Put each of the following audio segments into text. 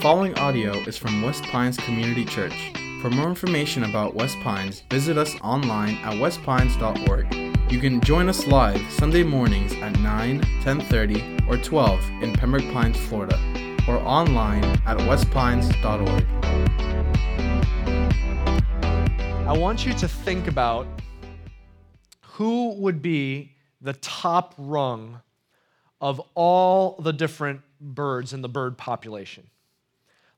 following audio is from West Pines Community Church. For more information about West Pines, visit us online at westpines.org. You can join us live Sunday mornings at 9, 10:30, or 12 in Pembroke Pines, Florida, or online at westpines.org. I want you to think about who would be the top rung of all the different birds in the bird population.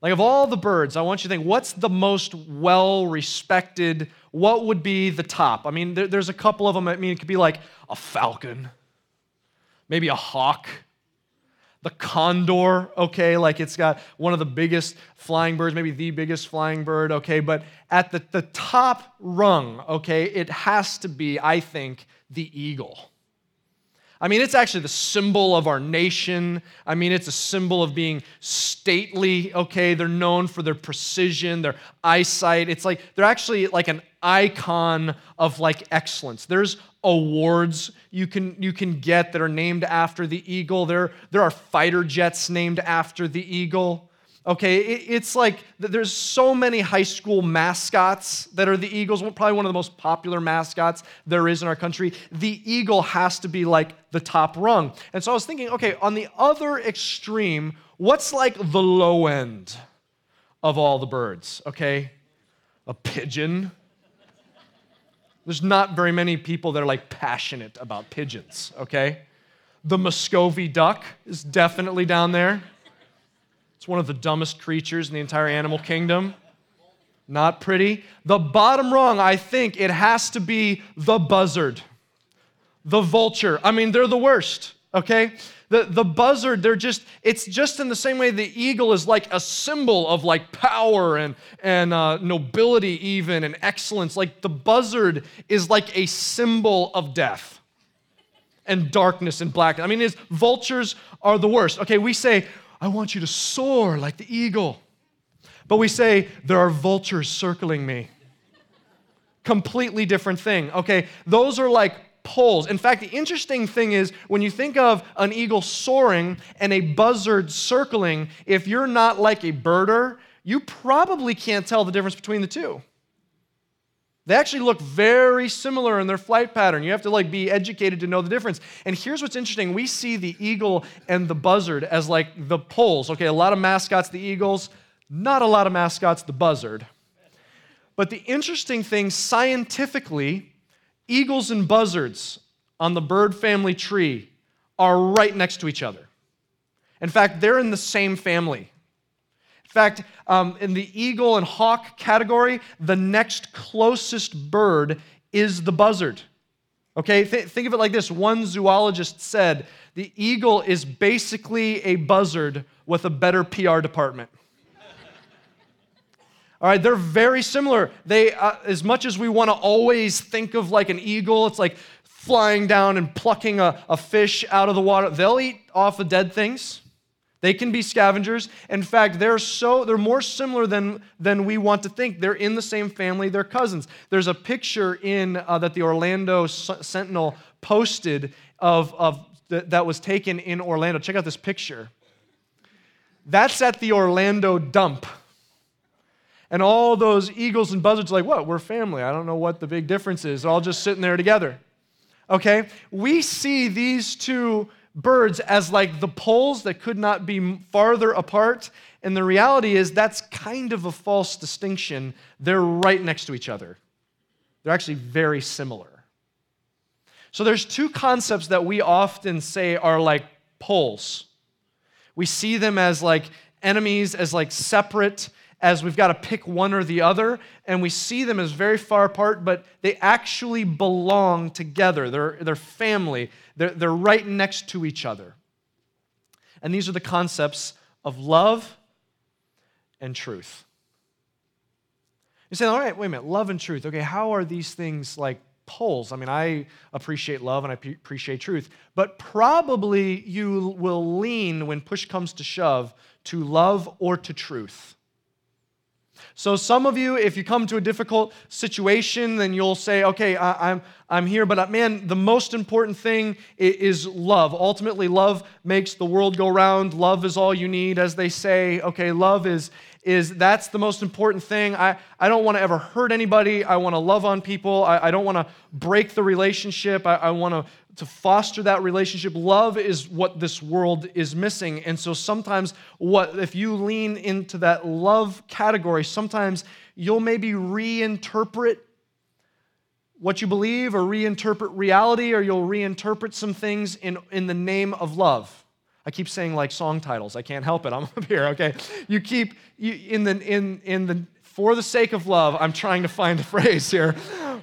Like, of all the birds, I want you to think what's the most well respected? What would be the top? I mean, there, there's a couple of them. I mean, it could be like a falcon, maybe a hawk, the condor, okay? Like, it's got one of the biggest flying birds, maybe the biggest flying bird, okay? But at the, the top rung, okay, it has to be, I think, the eagle. I mean, it's actually the symbol of our nation. I mean, it's a symbol of being stately, okay? They're known for their precision, their eyesight. It's like they're actually like an icon of like excellence. There's awards you can you can get that are named after the eagle. There there are fighter jets named after the eagle. Okay, it's like there's so many high school mascots that are the Eagles, probably one of the most popular mascots there is in our country. The eagle has to be like the top rung. And so I was thinking, okay, on the other extreme, what's like the low end of all the birds? Okay, a pigeon. There's not very many people that are like passionate about pigeons, okay? The Muscovy duck is definitely down there. It's one of the dumbest creatures in the entire animal kingdom. Not pretty. The bottom rung, I think it has to be the buzzard, the vulture. I mean, they're the worst, okay? The, the buzzard, they're just, it's just in the same way the eagle is like a symbol of like power and, and uh, nobility, even, and excellence. Like the buzzard is like a symbol of death and darkness and blackness. I mean, his vultures are the worst. Okay, we say, I want you to soar like the eagle. But we say, there are vultures circling me. Completely different thing. Okay, those are like poles. In fact, the interesting thing is when you think of an eagle soaring and a buzzard circling, if you're not like a birder, you probably can't tell the difference between the two. They actually look very similar in their flight pattern. You have to like be educated to know the difference. And here's what's interesting. We see the eagle and the buzzard as like the poles. Okay, a lot of mascots the eagles, not a lot of mascots the buzzard. But the interesting thing scientifically, eagles and buzzards on the bird family tree are right next to each other. In fact, they're in the same family. In fact, um, in the eagle and hawk category, the next closest bird is the buzzard. Okay, Th- think of it like this one zoologist said the eagle is basically a buzzard with a better PR department. All right, they're very similar. They, uh, as much as we want to always think of like an eagle, it's like flying down and plucking a, a fish out of the water. They'll eat off the dead things. They can be scavengers. In fact, they're so they're more similar than than we want to think. They're in the same family. They're cousins. There's a picture in uh, that the Orlando Sentinel posted of of th- that was taken in Orlando. Check out this picture. That's at the Orlando dump. And all those eagles and buzzards like, what? We're family. I don't know what the big difference is. They're all just sitting there together. Okay? We see these two birds as like the poles that could not be farther apart. And the reality is that's kind of a false distinction. They're right next to each other, they're actually very similar. So there's two concepts that we often say are like poles. We see them as like enemies, as like separate, as we've got to pick one or the other, and we see them as very far apart, but they actually belong together. They're, they're family. They're, they're right next to each other. And these are the concepts of love and truth. You say, all right, wait a minute, love and truth. Okay, how are these things like poles? I mean, I appreciate love and I appreciate truth, but probably you will lean when push comes to shove to love or to truth. So, some of you, if you come to a difficult situation, then you'll say, okay, I, am I'm, I'm here, but uh, man, the most important thing is love. Ultimately, love makes the world go round. Love is all you need, as they say. Okay, love is, is that's the most important thing. I, I don't want to ever hurt anybody. I want to love on people. I, I don't want to break the relationship. I, I want to to foster that relationship. Love is what this world is missing. And so sometimes what if you lean into that love category, sometimes you'll maybe reinterpret what you believe or reinterpret reality or you'll reinterpret some things in, in the name of love. I keep saying like song titles. I can't help it. I'm up here, okay? You keep you, in the in in the for the sake of love, I'm trying to find a phrase here.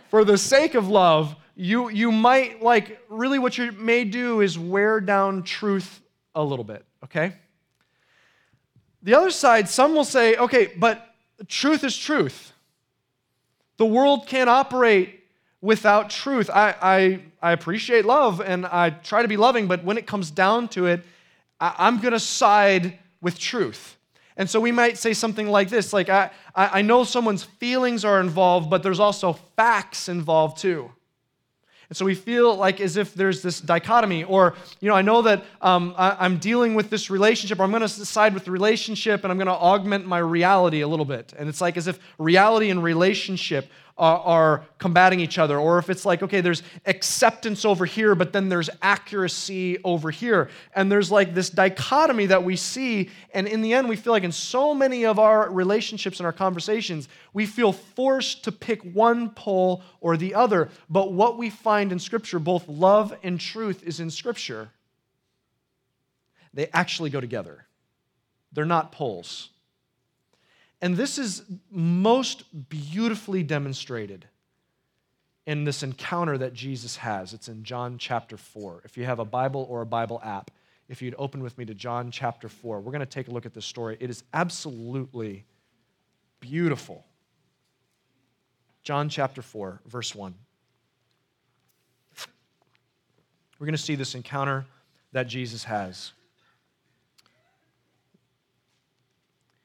For the sake of love, you, you might, like, really what you may do is wear down truth a little bit, okay? The other side, some will say, okay, but truth is truth. The world can't operate without truth. I, I, I appreciate love and I try to be loving, but when it comes down to it, I'm going to side with truth. And so we might say something like this like, I, I know someone's feelings are involved, but there's also facts involved too. And so we feel like as if there's this dichotomy, or, you know, I know that um, I, am dealing with this relationship, or I'm going to side with the relationship and I'm going to augment my reality a little bit. And it's like as if reality and relationship are, are combating each other, or if it's like, okay, there's acceptance over here, but then there's accuracy over here. And there's like this dichotomy that we see. And in the end, we feel like in so many of our relationships and our conversations, we feel forced to pick one pole or the other. But what we find in Scripture, both love and truth, is in Scripture. They actually go together, they're not poles. And this is most beautifully demonstrated in this encounter that Jesus has. It's in John chapter 4. If you have a Bible or a Bible app, if you'd open with me to John chapter 4, we're going to take a look at this story. It is absolutely beautiful. John chapter 4, verse 1. We're going to see this encounter that Jesus has.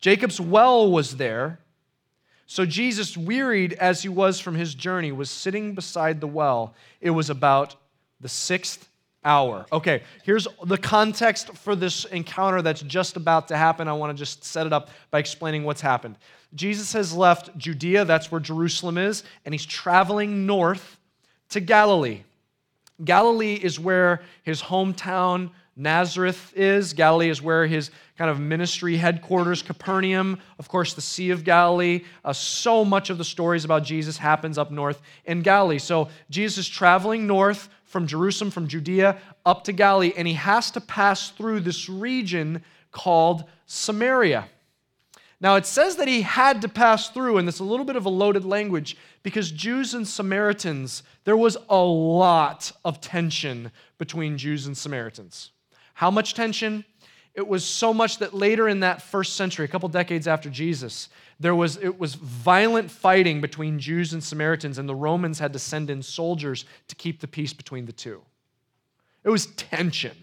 Jacob's well was there. So Jesus, wearied as he was from his journey, was sitting beside the well. It was about the sixth hour. Okay, here's the context for this encounter that's just about to happen. I want to just set it up by explaining what's happened. Jesus has left Judea, that's where Jerusalem is, and he's traveling north to Galilee. Galilee is where his hometown Nazareth is. Galilee is where his kind of ministry headquarters, Capernaum, of course, the Sea of Galilee. Uh, so much of the stories about Jesus happens up north in Galilee. So Jesus is traveling north from Jerusalem, from Judea, up to Galilee, and he has to pass through this region called Samaria. Now, it says that he had to pass through, and it's a little bit of a loaded language because Jews and Samaritans, there was a lot of tension between Jews and Samaritans. How much tension? It was so much that later in that first century, a couple decades after Jesus, there was it was violent fighting between Jews and Samaritans, and the Romans had to send in soldiers to keep the peace between the two. It was tension.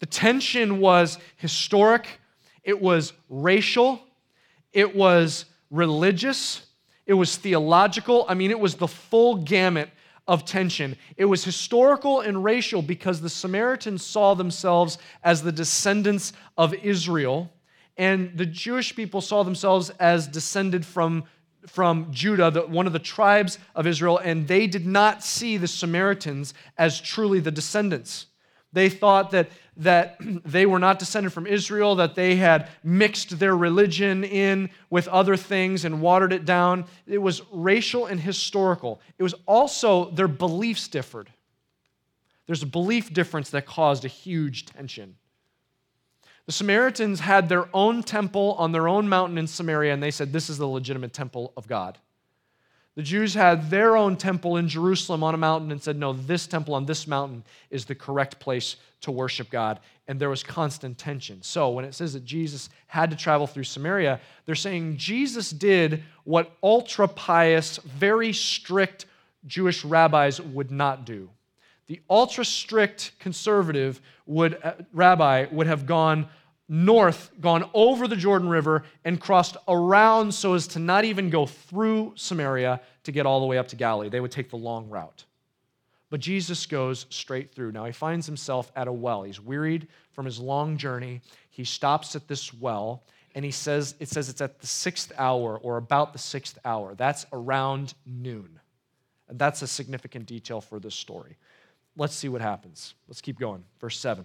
The tension was historic, it was racial, it was religious, it was theological. I mean, it was the full gamut of tension. It was historical and racial because the Samaritans saw themselves as the descendants of Israel, and the Jewish people saw themselves as descended from, from Judah, the, one of the tribes of Israel, and they did not see the Samaritans as truly the descendants. They thought that, that they were not descended from Israel, that they had mixed their religion in with other things and watered it down. It was racial and historical. It was also their beliefs differed. There's a belief difference that caused a huge tension. The Samaritans had their own temple on their own mountain in Samaria, and they said, This is the legitimate temple of God. The Jews had their own temple in Jerusalem on a mountain and said, No, this temple on this mountain is the correct place to worship God. And there was constant tension. So when it says that Jesus had to travel through Samaria, they're saying Jesus did what ultra pious, very strict Jewish rabbis would not do. The ultra strict conservative would, uh, rabbi would have gone north, gone over the Jordan River, and crossed around so as to not even go through Samaria to get all the way up to Galilee. They would take the long route. But Jesus goes straight through. Now he finds himself at a well. He's wearied from his long journey. He stops at this well, and he says, it says it's at the sixth hour or about the sixth hour. That's around noon. And that's a significant detail for this story. Let's see what happens. Let's keep going. Verse 7.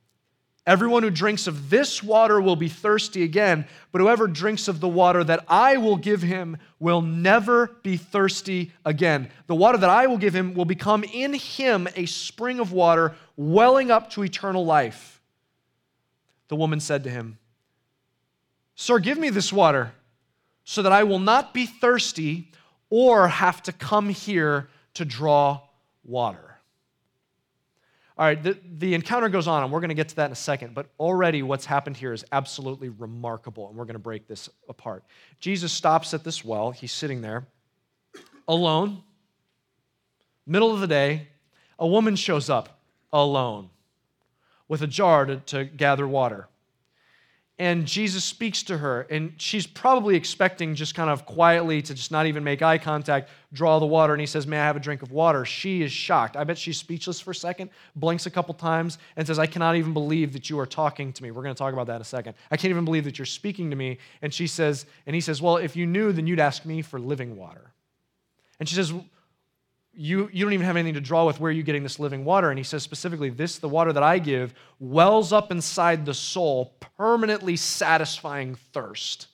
Everyone who drinks of this water will be thirsty again, but whoever drinks of the water that I will give him will never be thirsty again. The water that I will give him will become in him a spring of water welling up to eternal life. The woman said to him, Sir, give me this water so that I will not be thirsty or have to come here to draw water. All right, the, the encounter goes on, and we're going to get to that in a second, but already what's happened here is absolutely remarkable, and we're going to break this apart. Jesus stops at this well. He's sitting there alone, middle of the day. A woman shows up alone with a jar to, to gather water and Jesus speaks to her, and she's probably expecting just kind of quietly to just not even make eye contact, draw the water, and he says, May I have a drink of water? She is shocked. I bet she's speechless for a second, blinks a couple times, and says, I cannot even believe that you are talking to me. We're going to talk about that in a second. I can't even believe that you're speaking to me. And she says, and he says, Well, if you knew, then you'd ask me for living water. And she says, you, you don't even have anything to draw with where are you getting this living water? And he says specifically this the water that i give wells up inside the soul permanently satisfying thirst.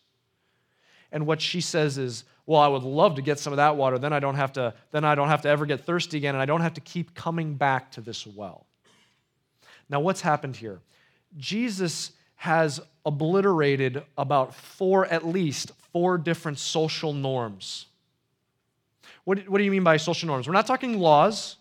And what she says is well i would love to get some of that water. Then i don't have to then i don't have to ever get thirsty again and i don't have to keep coming back to this well. Now what's happened here? Jesus has obliterated about four at least four different social norms what, what do you mean by social norms? We're not talking laws.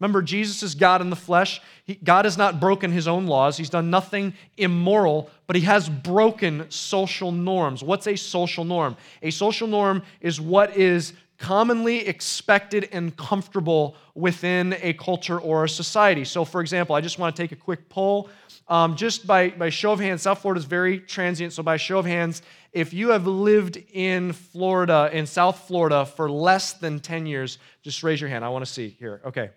Remember, Jesus is God in the flesh. He, God has not broken his own laws. He's done nothing immoral, but he has broken social norms. What's a social norm? A social norm is what is commonly expected and comfortable within a culture or a society. So, for example, I just want to take a quick poll. Um, just by, by show of hands, South Florida is very transient. So, by show of hands, if you have lived in Florida, in South Florida, for less than 10 years, just raise your hand. I want to see here. Okay.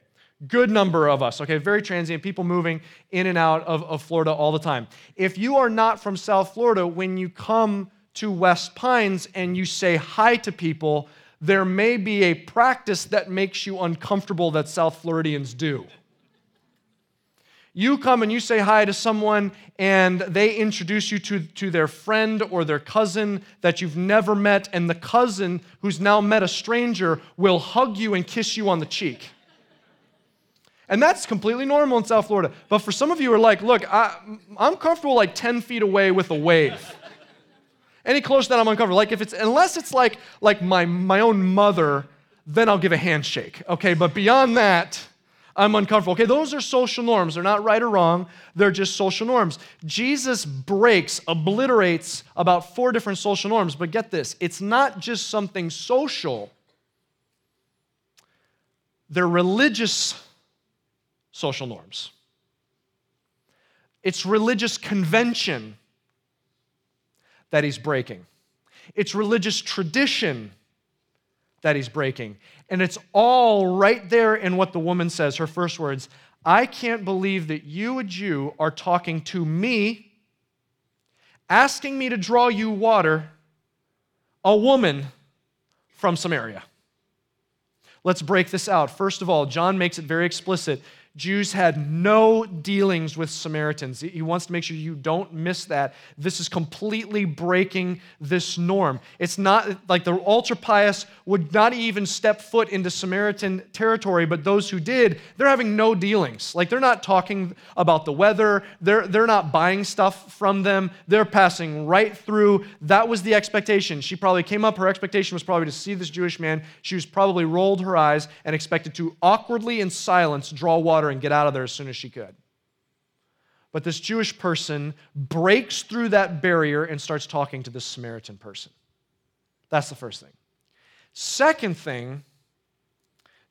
Good number of us. Okay. Very transient. People moving in and out of, of Florida all the time. If you are not from South Florida, when you come to West Pines and you say hi to people, there may be a practice that makes you uncomfortable that South Floridians do. You come and you say hi to someone, and they introduce you to, to their friend or their cousin that you've never met, and the cousin who's now met a stranger will hug you and kiss you on the cheek. And that's completely normal in South Florida. But for some of you who are like, look, I, am comfortable like 10 feet away with a wave. Any closer than I'm uncomfortable. Like if it's unless it's like like my my own mother, then I'll give a handshake. Okay, but beyond that, I'm uncomfortable. Okay, those are social norms. They're not right or wrong, they're just social norms. Jesus breaks, obliterates about four different social norms, but get this it's not just something social, they're religious social norms. It's religious convention that he's breaking. It's religious tradition that he's breaking. And it's all right there in what the woman says, her first words I can't believe that you, a Jew, are talking to me, asking me to draw you water, a woman from Samaria. Let's break this out. First of all, John makes it very explicit Jews had no dealings with Samaritans. He wants to make sure you don't miss that. This is completely breaking this norm. It's not like the ultra pious would not even step foot into Samaritan territory, but those who did, they're having no dealings. Like they're not talking about the weather, they're, they're not buying stuff from them, they're passing right through. That was the expectation. She probably came up, her expectation was probably to see this Jewish man. She was probably rolled her eyes and expected to awkwardly in silence draw water and get out of there as soon as she could. But this Jewish person breaks through that barrier and starts talking to this Samaritan person. That's the first thing. Second thing,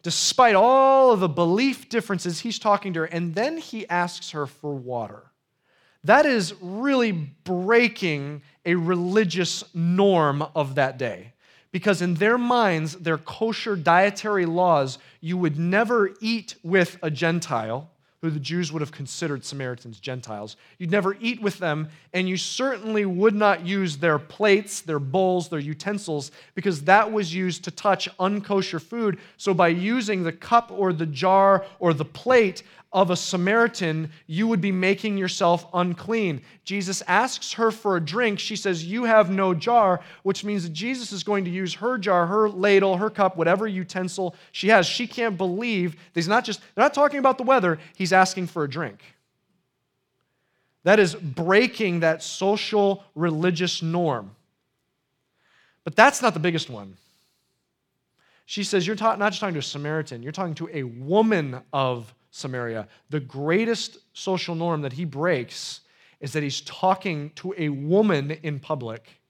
despite all of the belief differences, he's talking to her, and then he asks her for water. That is really breaking a religious norm of that day because in their minds, their kosher dietary laws, you would never eat with a Gentile, who the Jews would have considered Samaritans Gentiles. You'd never eat with them, and you certainly would not use their plates, their bowls, their utensils, because that was used to touch unkosher food. So by using the cup or the jar or the plate, of a Samaritan, you would be making yourself unclean. Jesus asks her for a drink. She says, You have no jar, which means that Jesus is going to use her jar, her ladle, her cup, whatever utensil she has. She can't believe he's not just, they're not talking about the weather, he's asking for a drink. That is breaking that social religious norm. But that's not the biggest one. She says, You're ta- not just talking to a Samaritan, you're talking to a woman of Samaria. The greatest social norm that he breaks is that he's talking to a woman in public.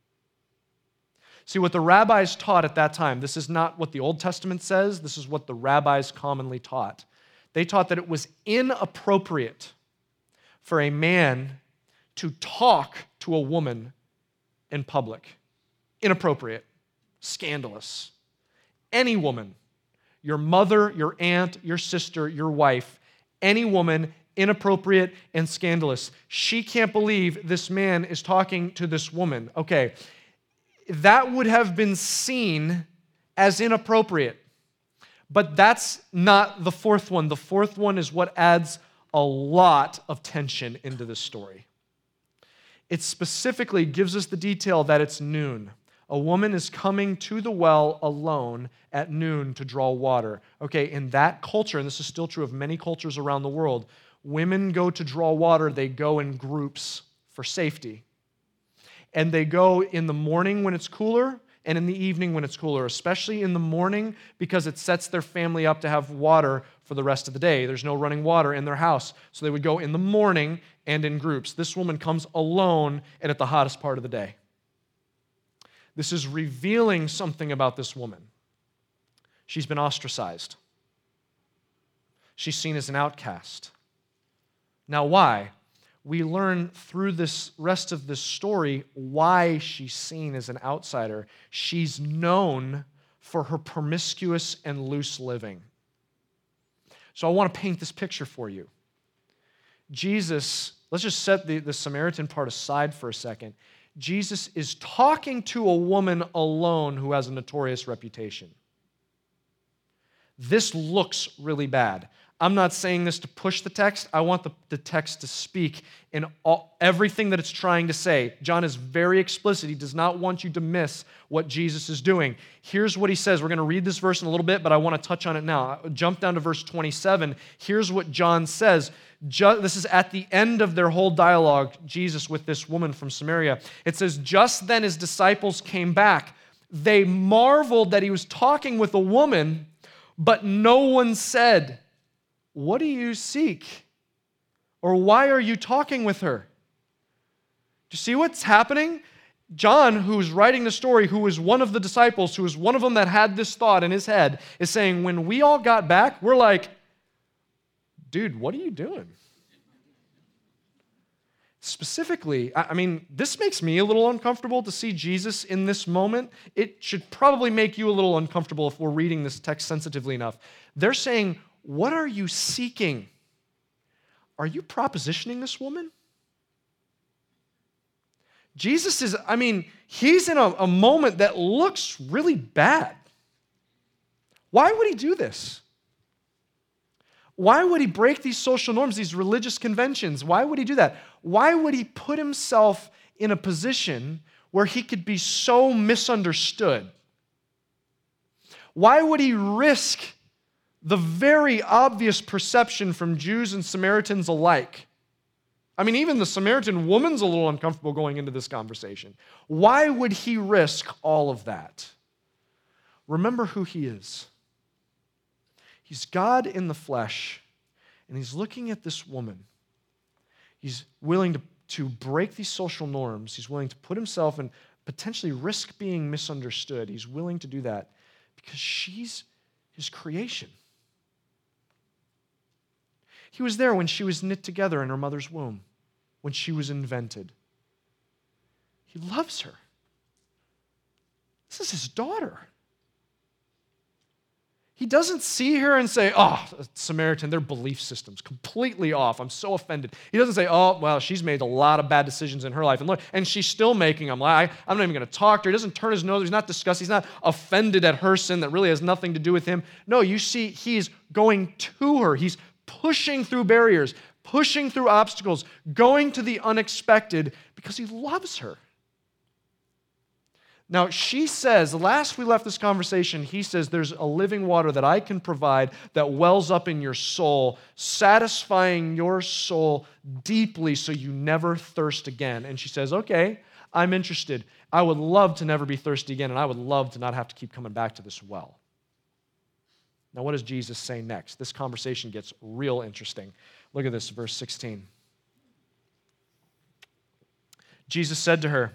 See, what the rabbis taught at that time, this is not what the Old Testament says, this is what the rabbis commonly taught. They taught that it was inappropriate for a man to talk to a woman in public. Inappropriate, scandalous. Any woman your mother, your aunt, your sister, your wife, any woman, inappropriate and scandalous. She can't believe this man is talking to this woman. Okay, that would have been seen as inappropriate. But that's not the fourth one. The fourth one is what adds a lot of tension into this story. It specifically gives us the detail that it's noon a woman is coming to the well alone at noon to draw water. Okay, in that culture, and this is still true of many cultures around the world, women go to draw water, they go in groups for safety. And they go in the morning when it's cooler and in the evening when it's cooler, especially in the morning because it sets their family up to have water for the rest of the day. There's no running water in their house. So they would go in the morning and in groups. This woman comes alone and at the hottest part of the day. This is revealing something about this woman. She's been ostracized, she's seen as an outcast. Now, why? We learn through this rest of this story why she's seen as an outsider. She's known for her promiscuous and loose living. So I want to paint this picture for you. Jesus, let's just set the, the Samaritan part aside for a second. Jesus is talking to a woman alone who has a notorious reputation. This looks really bad. I'm not saying this to push the text. I want the, the text to speak in all, everything that it's trying to say. John is very explicit. He does not want you to miss what Jesus is doing. Here's what he says. We're going to read this verse in a little bit, but I want to touch on it now. Jump down to verse 27. Here's what John says. This is at the end of their whole dialogue, Jesus with this woman from Samaria. It says, Just then his disciples came back. They marveled that he was talking with a woman, but no one said, What do you seek? Or why are you talking with her? Do you see what's happening? John, who's writing the story, who was one of the disciples, who was one of them that had this thought in his head, is saying, when we all got back, we're like, dude, what are you doing? Specifically, I mean, this makes me a little uncomfortable to see Jesus in this moment. It should probably make you a little uncomfortable if we're reading this text sensitively enough. They're saying, What are you seeking? Are you propositioning this woman? Jesus is, I mean, he's in a, a moment that looks really bad. Why would he do this? Why would he break these social norms, these religious conventions? Why would he do that? Why would he put himself in a position where he could be so misunderstood? Why would he risk the very obvious perception from Jews and Samaritans alike? I mean, even the Samaritan woman's a little uncomfortable going into this conversation. Why would he risk all of that? Remember who he is. He's God in the flesh, and he's looking at this woman. He's willing to, to break these social norms, he's willing to put himself and potentially risk being misunderstood. He's willing to do that because she's his creation. He was there when she was knit together in her mother's womb, when she was invented. He loves her. This is his daughter. He doesn't see her and say, Oh, Samaritan, their belief system's completely off. I'm so offended. He doesn't say, Oh, well, she's made a lot of bad decisions in her life. And look, and she's still making them. I, I'm not even going to talk to her. He doesn't turn his nose. He's not disgusted. He's not offended at her sin that really has nothing to do with him. No, you see, he's going to her. He's pushing through barriers, pushing through obstacles, going to the unexpected because he loves her. Now, she says, last we left this conversation, he says, There's a living water that I can provide that wells up in your soul, satisfying your soul deeply so you never thirst again. And she says, Okay, I'm interested. I would love to never be thirsty again, and I would love to not have to keep coming back to this well. Now, what does Jesus say next? This conversation gets real interesting. Look at this, verse 16. Jesus said to her,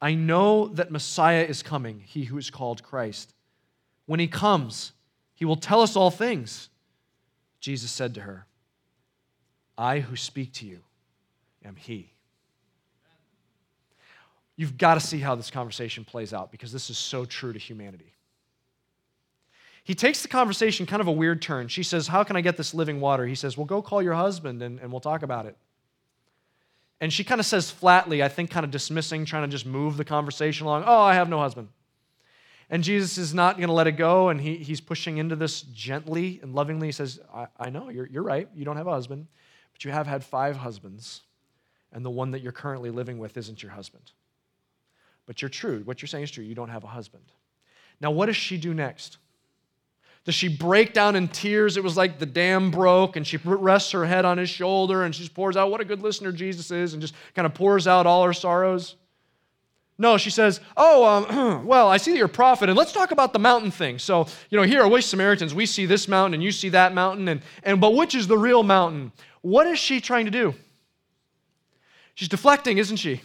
I know that Messiah is coming, he who is called Christ. When he comes, he will tell us all things. Jesus said to her, I who speak to you am he. You've got to see how this conversation plays out because this is so true to humanity. He takes the conversation kind of a weird turn. She says, How can I get this living water? He says, Well, go call your husband and, and we'll talk about it. And she kind of says flatly, I think kind of dismissing, trying to just move the conversation along, Oh, I have no husband. And Jesus is not going to let it go, and he, he's pushing into this gently and lovingly. He says, I, I know, you're, you're right. You don't have a husband, but you have had five husbands, and the one that you're currently living with isn't your husband. But you're true. What you're saying is true. You don't have a husband. Now, what does she do next? Does she break down in tears? It was like the dam broke, and she rests her head on his shoulder and she pours out what a good listener Jesus is and just kind of pours out all her sorrows. No, she says, Oh, um, well, I see that you're a prophet, and let's talk about the mountain thing. So, you know, here are we Samaritans, we see this mountain and you see that mountain, and, and but which is the real mountain? What is she trying to do? She's deflecting, isn't she?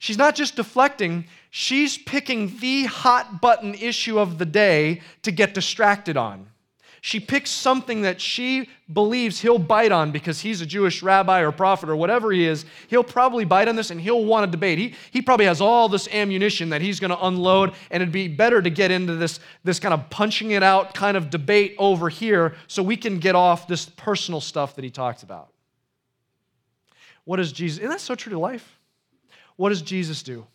She's not just deflecting, she's picking the hot button issue of the day to get distracted on. She picks something that she believes he'll bite on because he's a Jewish rabbi or prophet or whatever he is. He'll probably bite on this and he'll want to debate. He, he probably has all this ammunition that he's going to unload, and it'd be better to get into this, this kind of punching it out kind of debate over here so we can get off this personal stuff that he talks about. What does Jesus, and that's so true to life. What does Jesus do?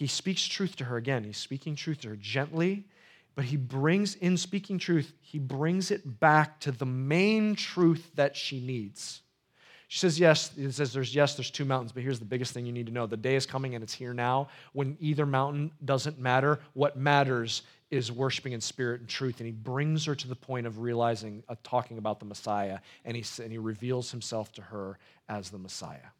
He speaks truth to her again. He's speaking truth to her gently but he brings, in speaking truth, he brings it back to the main truth that she needs. She says, Yes, it says there's yes, there's two mountains, but here's the biggest thing you need to know. The day is coming and it's here now when either mountain doesn't matter. What matters is worshiping in spirit and truth. And he brings her to the point of realizing, talking about the Messiah, and he, and he reveals himself to her as the Messiah.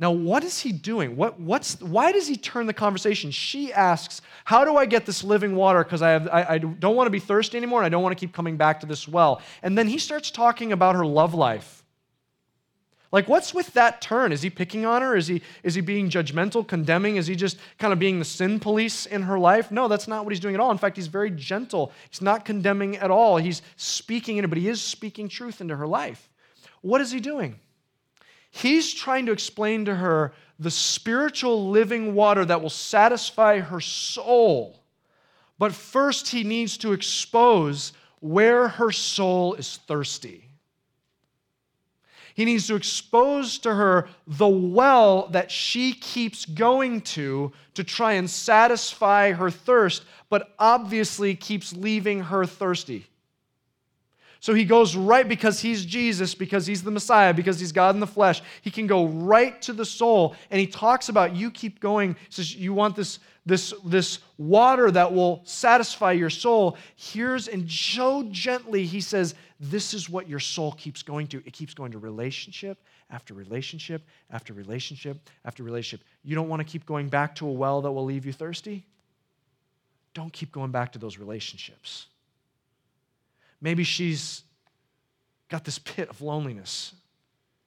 Now, what is he doing? What, what's, why does he turn the conversation? She asks, How do I get this living water? Because I, have, I, I don't want to be thirsty anymore and I don't want to keep coming back to this well. And then he starts talking about her love life. Like, what's with that turn? Is he picking on her? Is he, is he being judgmental, condemning? Is he just kind of being the sin police in her life? No, that's not what he's doing at all. In fact, he's very gentle. He's not condemning at all. He's speaking in it, but he is speaking truth into her life. What is he doing? He's trying to explain to her the spiritual living water that will satisfy her soul. But first, he needs to expose where her soul is thirsty. He needs to expose to her the well that she keeps going to to try and satisfy her thirst, but obviously keeps leaving her thirsty. So he goes right because he's Jesus, because he's the Messiah, because he's God in the flesh. He can go right to the soul. And he talks about you keep going. He says, You want this, this, this water that will satisfy your soul. Here's, and so gently, he says, This is what your soul keeps going to. It keeps going to relationship after relationship after relationship after relationship. You don't want to keep going back to a well that will leave you thirsty? Don't keep going back to those relationships. Maybe she's got this pit of loneliness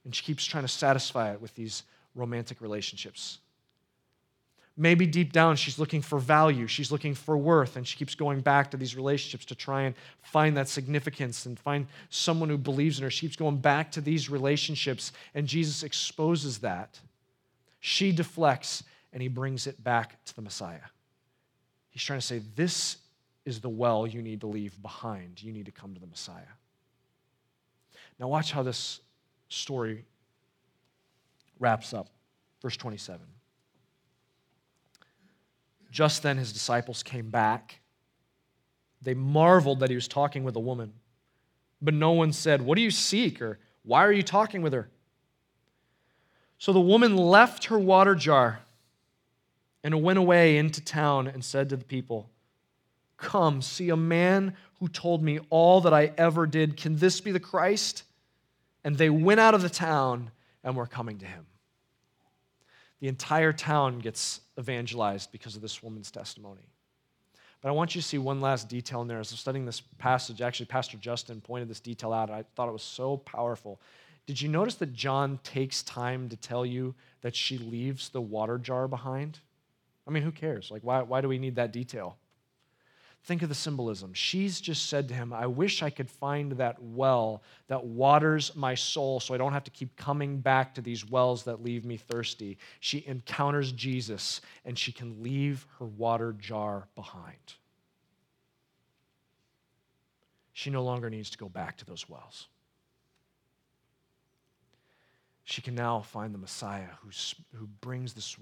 and she keeps trying to satisfy it with these romantic relationships. Maybe deep down she's looking for value, she's looking for worth, and she keeps going back to these relationships to try and find that significance and find someone who believes in her. She keeps going back to these relationships, and Jesus exposes that. She deflects, and he brings it back to the Messiah. He's trying to say, This is the well you need to leave behind. You need to come to the Messiah. Now, watch how this story wraps up. Verse 27. Just then his disciples came back. They marveled that he was talking with a woman. But no one said, What do you seek? or Why are you talking with her? So the woman left her water jar and went away into town and said to the people, Come, see a man who told me all that I ever did. Can this be the Christ? And they went out of the town and were coming to him. The entire town gets evangelized because of this woman's testimony. But I want you to see one last detail in there. As I'm studying this passage, actually, Pastor Justin pointed this detail out. I thought it was so powerful. Did you notice that John takes time to tell you that she leaves the water jar behind? I mean, who cares? Like, why, why do we need that detail? Think of the symbolism. She's just said to him, I wish I could find that well that waters my soul so I don't have to keep coming back to these wells that leave me thirsty. She encounters Jesus and she can leave her water jar behind. She no longer needs to go back to those wells. She can now find the Messiah who's, who brings this,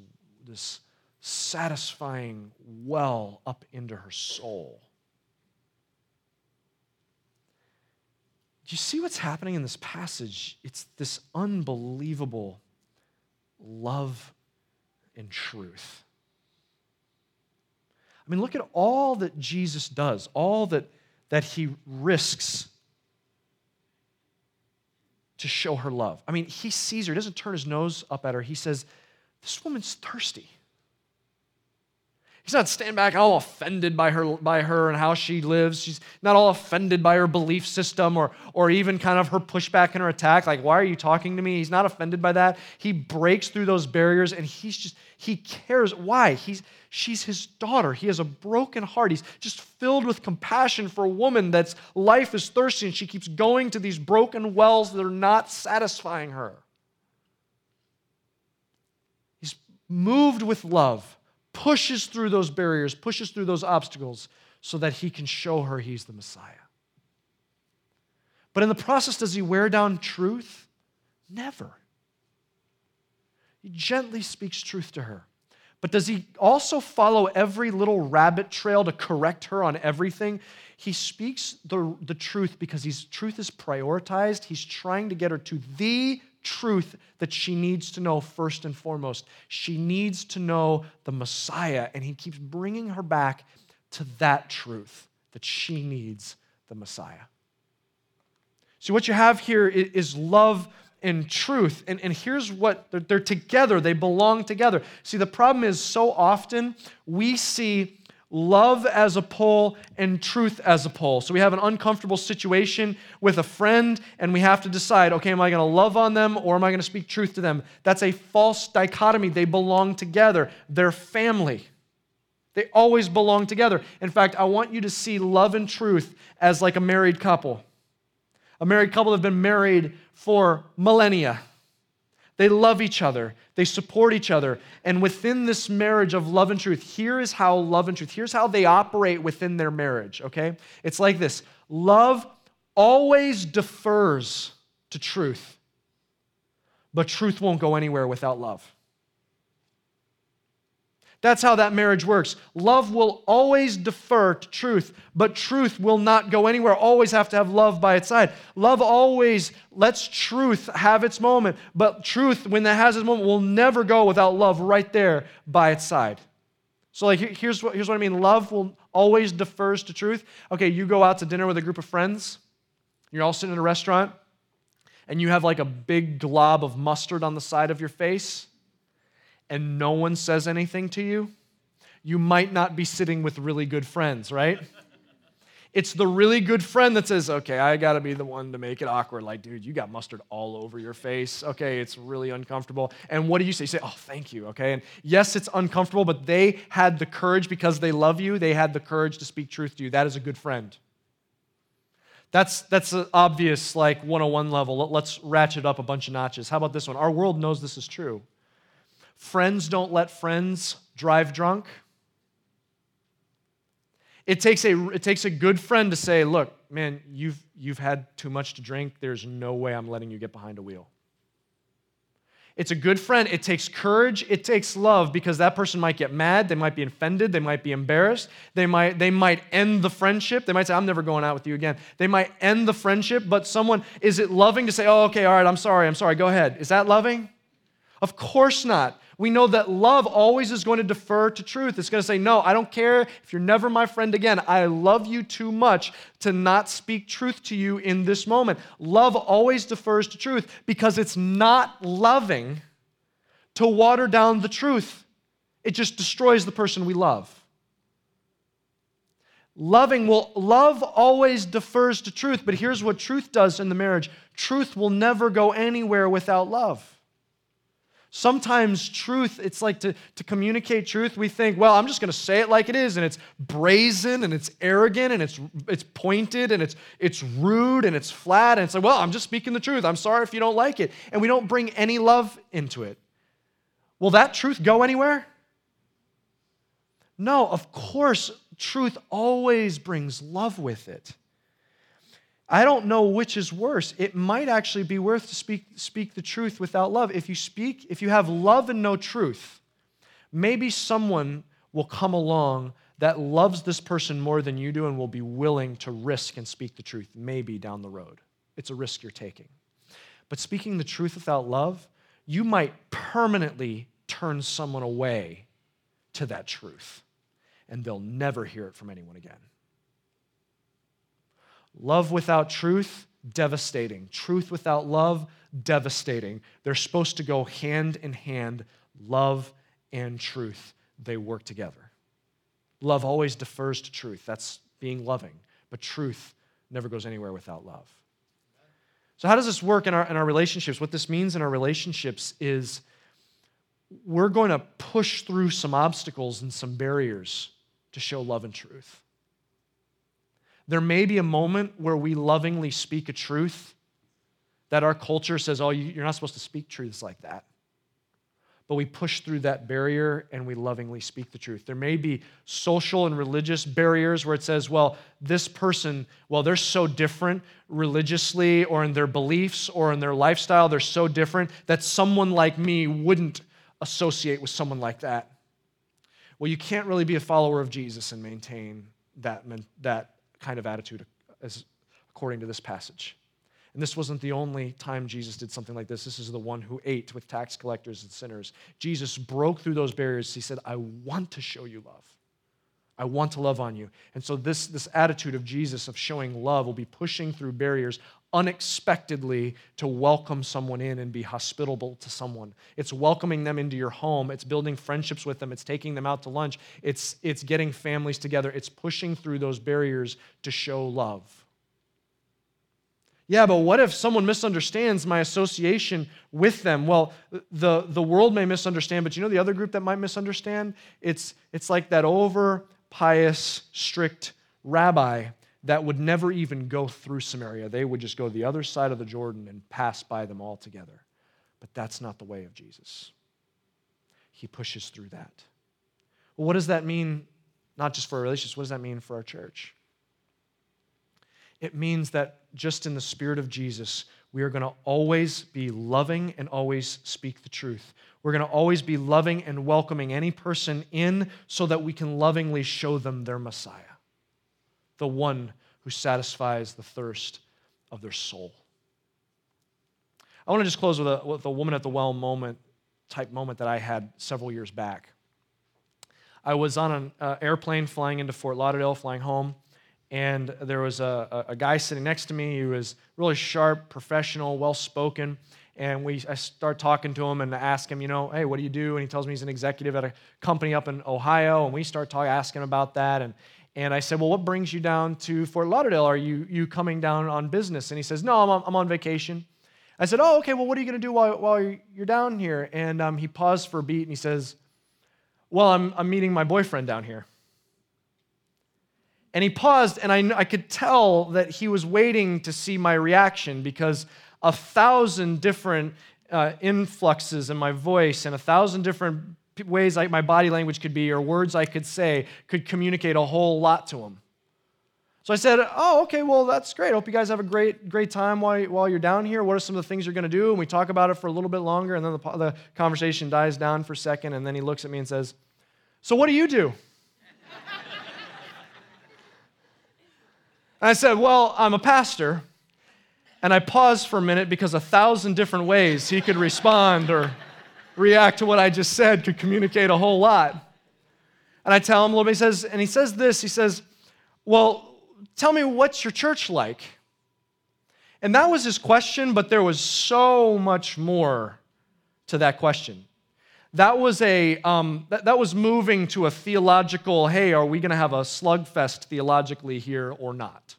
this satisfying well up into her soul. Do you see what's happening in this passage? It's this unbelievable love and truth. I mean, look at all that Jesus does, all that, that he risks to show her love. I mean, he sees her, he doesn't turn his nose up at her. He says, This woman's thirsty. He's not standing back all offended by her, by her and how she lives. She's not all offended by her belief system or, or even kind of her pushback and her attack. Like, why are you talking to me? He's not offended by that. He breaks through those barriers and he's just, he cares. Why? He's, she's his daughter. He has a broken heart. He's just filled with compassion for a woman that's life is thirsty and she keeps going to these broken wells that are not satisfying her. He's moved with love pushes through those barriers, pushes through those obstacles so that he can show her he's the Messiah. But in the process, does he wear down truth? Never. He gently speaks truth to her. But does he also follow every little rabbit trail to correct her on everything? He speaks the, the truth because his truth is prioritized. He's trying to get her to the truth that she needs to know first and foremost. She needs to know the Messiah, and he keeps bringing her back to that truth that she needs the Messiah. See, what you have here is love and truth. And, and here's what they're, they're together, they belong together. See, the problem is so often we see love as a pole and truth as a pole. So we have an uncomfortable situation with a friend and we have to decide okay, am I going to love on them or am I going to speak truth to them? That's a false dichotomy. They belong together, they're family. They always belong together. In fact, I want you to see love and truth as like a married couple. A married couple have been married for millennia. They love each other, they support each other. And within this marriage of love and truth, here is how love and truth, here's how they operate within their marriage, okay? It's like this love always defers to truth, but truth won't go anywhere without love. That's how that marriage works. Love will always defer to truth, but truth will not go anywhere. Always have to have love by its side. Love always lets truth have its moment, but truth, when that has its moment, will never go without love right there by its side. So, like, here's what, here's what I mean love will always defers to truth. Okay, you go out to dinner with a group of friends, you're all sitting in a restaurant, and you have like a big glob of mustard on the side of your face and no one says anything to you, you might not be sitting with really good friends, right? It's the really good friend that says, okay, I gotta be the one to make it awkward. Like, dude, you got mustard all over your face. Okay, it's really uncomfortable. And what do you say? You say, oh, thank you, okay? And yes, it's uncomfortable, but they had the courage because they love you, they had the courage to speak truth to you. That is a good friend. That's, that's an obvious, like, 101 level. Let's ratchet up a bunch of notches. How about this one? Our world knows this is true. Friends don't let friends drive drunk. It takes a, it takes a good friend to say, look, man, you've, you've had too much to drink. There's no way I'm letting you get behind a wheel. It's a good friend. It takes courage. It takes love because that person might get mad. They might be offended. They might be embarrassed. They might, they might end the friendship. They might say, I'm never going out with you again. They might end the friendship, but someone, is it loving to say, oh, okay, all right, I'm sorry, I'm sorry, go ahead? Is that loving? Of course not. We know that love always is going to defer to truth. It's going to say, No, I don't care if you're never my friend again. I love you too much to not speak truth to you in this moment. Love always defers to truth because it's not loving to water down the truth, it just destroys the person we love. Loving will, love always defers to truth, but here's what truth does in the marriage truth will never go anywhere without love. Sometimes truth, it's like to, to communicate truth, we think, well, I'm just going to say it like it is, and it's brazen and it's arrogant and it's, it's pointed and it's, it's rude and it's flat. And it's like, well, I'm just speaking the truth. I'm sorry if you don't like it. And we don't bring any love into it. Will that truth go anywhere? No, of course, truth always brings love with it. I don't know which is worse. It might actually be worth to speak, speak the truth without love. If you speak, if you have love and no truth, maybe someone will come along that loves this person more than you do and will be willing to risk and speak the truth, maybe down the road. It's a risk you're taking. But speaking the truth without love, you might permanently turn someone away to that truth, and they'll never hear it from anyone again. Love without truth, devastating. Truth without love, devastating. They're supposed to go hand in hand, love and truth. They work together. Love always defers to truth. That's being loving. But truth never goes anywhere without love. So, how does this work in our, in our relationships? What this means in our relationships is we're going to push through some obstacles and some barriers to show love and truth. There may be a moment where we lovingly speak a truth that our culture says, oh, you're not supposed to speak truths like that. But we push through that barrier and we lovingly speak the truth. There may be social and religious barriers where it says, well, this person, well, they're so different religiously or in their beliefs or in their lifestyle, they're so different that someone like me wouldn't associate with someone like that. Well, you can't really be a follower of Jesus and maintain that, that kind of attitude as, according to this passage. And this wasn't the only time Jesus did something like this. This is the one who ate with tax collectors and sinners. Jesus broke through those barriers. He said, I want to show you love. I want to love on you. And so, this, this attitude of Jesus of showing love will be pushing through barriers unexpectedly to welcome someone in and be hospitable to someone. It's welcoming them into your home. It's building friendships with them. It's taking them out to lunch. It's, it's getting families together. It's pushing through those barriers to show love. Yeah, but what if someone misunderstands my association with them? Well, the, the world may misunderstand, but you know the other group that might misunderstand? It's, it's like that over pious, strict rabbi that would never even go through Samaria. They would just go to the other side of the Jordan and pass by them altogether. But that's not the way of Jesus. He pushes through that. Well, what does that mean, not just for our relationships, what does that mean for our church? It means that just in the Spirit of Jesus, we are going to always be loving and always speak the truth. We're going to always be loving and welcoming any person in so that we can lovingly show them their Messiah, the one who satisfies the thirst of their soul. I want to just close with a, with a woman at the well moment type moment that I had several years back. I was on an uh, airplane flying into Fort Lauderdale, flying home, and there was a, a guy sitting next to me. He was really sharp, professional, well spoken. And we, I start talking to him and ask him, you know, hey, what do you do? And he tells me he's an executive at a company up in Ohio. And we start talking, asking about that. And, and I said, well, what brings you down to Fort Lauderdale? Are you, you coming down on business? And he says, no, I'm on, I'm on vacation. I said, oh, okay, well, what are you going to do while, while you're down here? And um, he paused for a beat and he says, well, I'm, I'm meeting my boyfriend down here. And he paused, and I, I could tell that he was waiting to see my reaction because a thousand different uh, influxes in my voice and a thousand different ways I, my body language could be or words I could say could communicate a whole lot to him. So I said, Oh, okay, well, that's great. Hope you guys have a great, great time while, while you're down here. What are some of the things you're going to do? And we talk about it for a little bit longer, and then the, the conversation dies down for a second, and then he looks at me and says, So what do you do? And I said, Well, I'm a pastor. And I paused for a minute because a thousand different ways he could respond or react to what I just said could communicate a whole lot. And I tell him he says, and he says this, he says, Well, tell me what's your church like? And that was his question, but there was so much more to that question that was a um, that, that was moving to a theological hey are we going to have a slugfest theologically here or not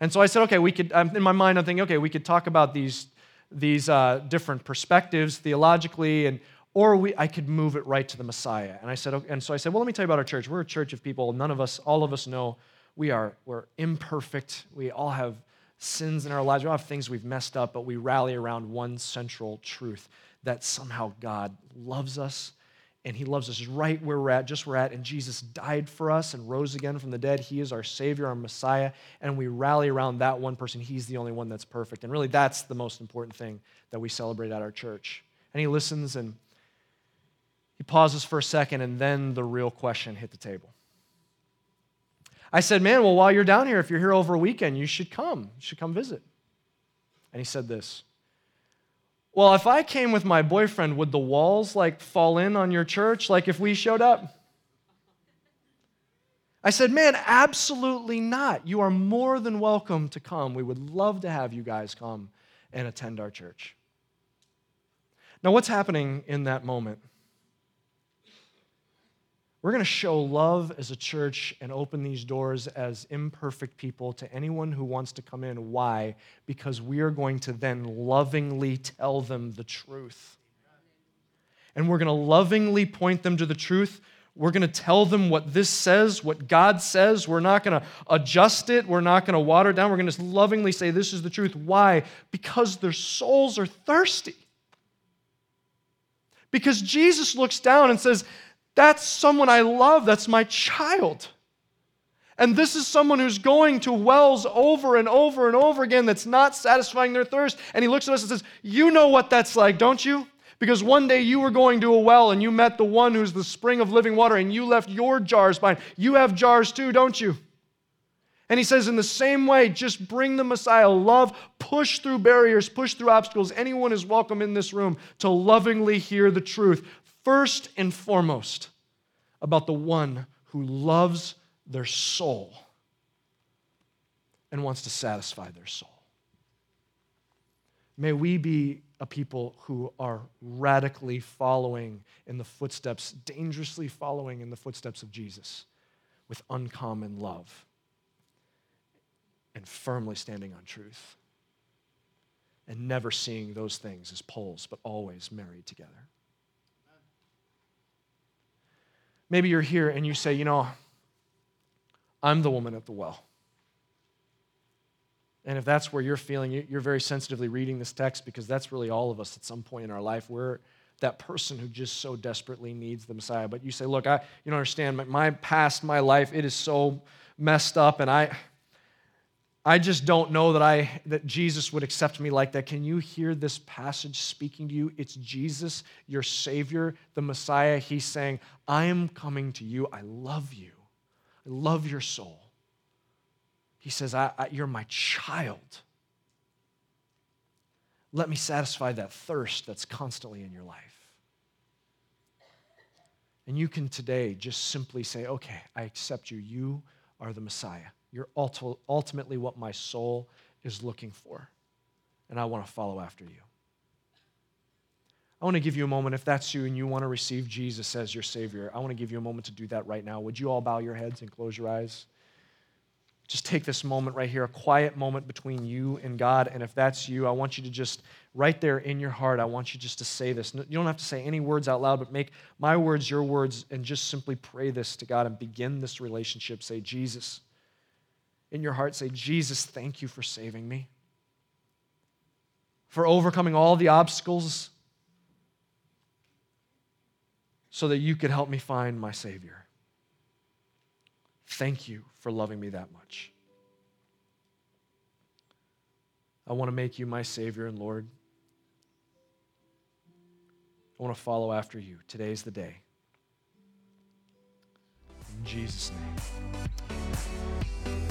and so i said okay we could in my mind i'm thinking okay we could talk about these these uh, different perspectives theologically and or we, i could move it right to the messiah. And i said okay, and so i said well let me tell you about our church. We're a church of people. None of us all of us know we are we're imperfect. We all have sins in our lives. We all have things we've messed up but we rally around one central truth that somehow God loves us and he loves us right where we're at, just where we're at. And Jesus died for us and rose again from the dead. He is our Savior, our Messiah, and we rally around that one person. He's the only one that's perfect. And really, that's the most important thing that we celebrate at our church. And he listens and he pauses for a second, and then the real question hit the table. I said, Man, well, while you're down here, if you're here over a weekend, you should come. You should come visit. And he said this well, if I came with my boyfriend, would the walls like fall in on your church like if we showed up? I said, Man, absolutely not. You are more than welcome to come. We would love to have you guys come and attend our church. Now, what's happening in that moment? We're going to show love as a church and open these doors as imperfect people to anyone who wants to come in. Why? Because we are going to then lovingly tell them the truth. And we're going to lovingly point them to the truth. We're going to tell them what this says, what God says. We're not going to adjust it. We're not going to water it down. We're going to lovingly say, This is the truth. Why? Because their souls are thirsty. Because Jesus looks down and says, that's someone I love. That's my child. And this is someone who's going to wells over and over and over again that's not satisfying their thirst. And he looks at us and says, You know what that's like, don't you? Because one day you were going to a well and you met the one who's the spring of living water and you left your jars behind. You have jars too, don't you? And he says, in the same way, just bring the Messiah. Love, push through barriers, push through obstacles. Anyone is welcome in this room to lovingly hear the truth first and foremost about the one who loves their soul and wants to satisfy their soul. May we be a people who are radically following in the footsteps, dangerously following in the footsteps of Jesus with uncommon love and firmly standing on truth and never seeing those things as poles, but always married together. Maybe you're here and you say, you know, I'm the woman at the well. And if that's where you're feeling, you're very sensitively reading this text because that's really all of us at some point in our life. We're that person who just so desperately needs the Messiah. But you say, look, I, you don't understand, my past, my life, it is so messed up, and I, I just don't know that I that Jesus would accept me like that. Can you hear this passage speaking to you? It's Jesus, your savior, the Messiah. He's saying, "I am coming to you. I love you. I love your soul." He says, I, I, "You're my child. Let me satisfy that thirst that's constantly in your life." And you can today just simply say, "Okay, I accept you. You are the Messiah." You're ultimately what my soul is looking for. And I want to follow after you. I want to give you a moment, if that's you and you want to receive Jesus as your Savior, I want to give you a moment to do that right now. Would you all bow your heads and close your eyes? Just take this moment right here, a quiet moment between you and God. And if that's you, I want you to just, right there in your heart, I want you just to say this. You don't have to say any words out loud, but make my words your words and just simply pray this to God and begin this relationship. Say, Jesus in your heart say, Jesus, thank you for saving me, for overcoming all the obstacles so that you could help me find my Savior. Thank you for loving me that much. I want to make you my Savior and Lord. I want to follow after you. Today's the day. In Jesus' name.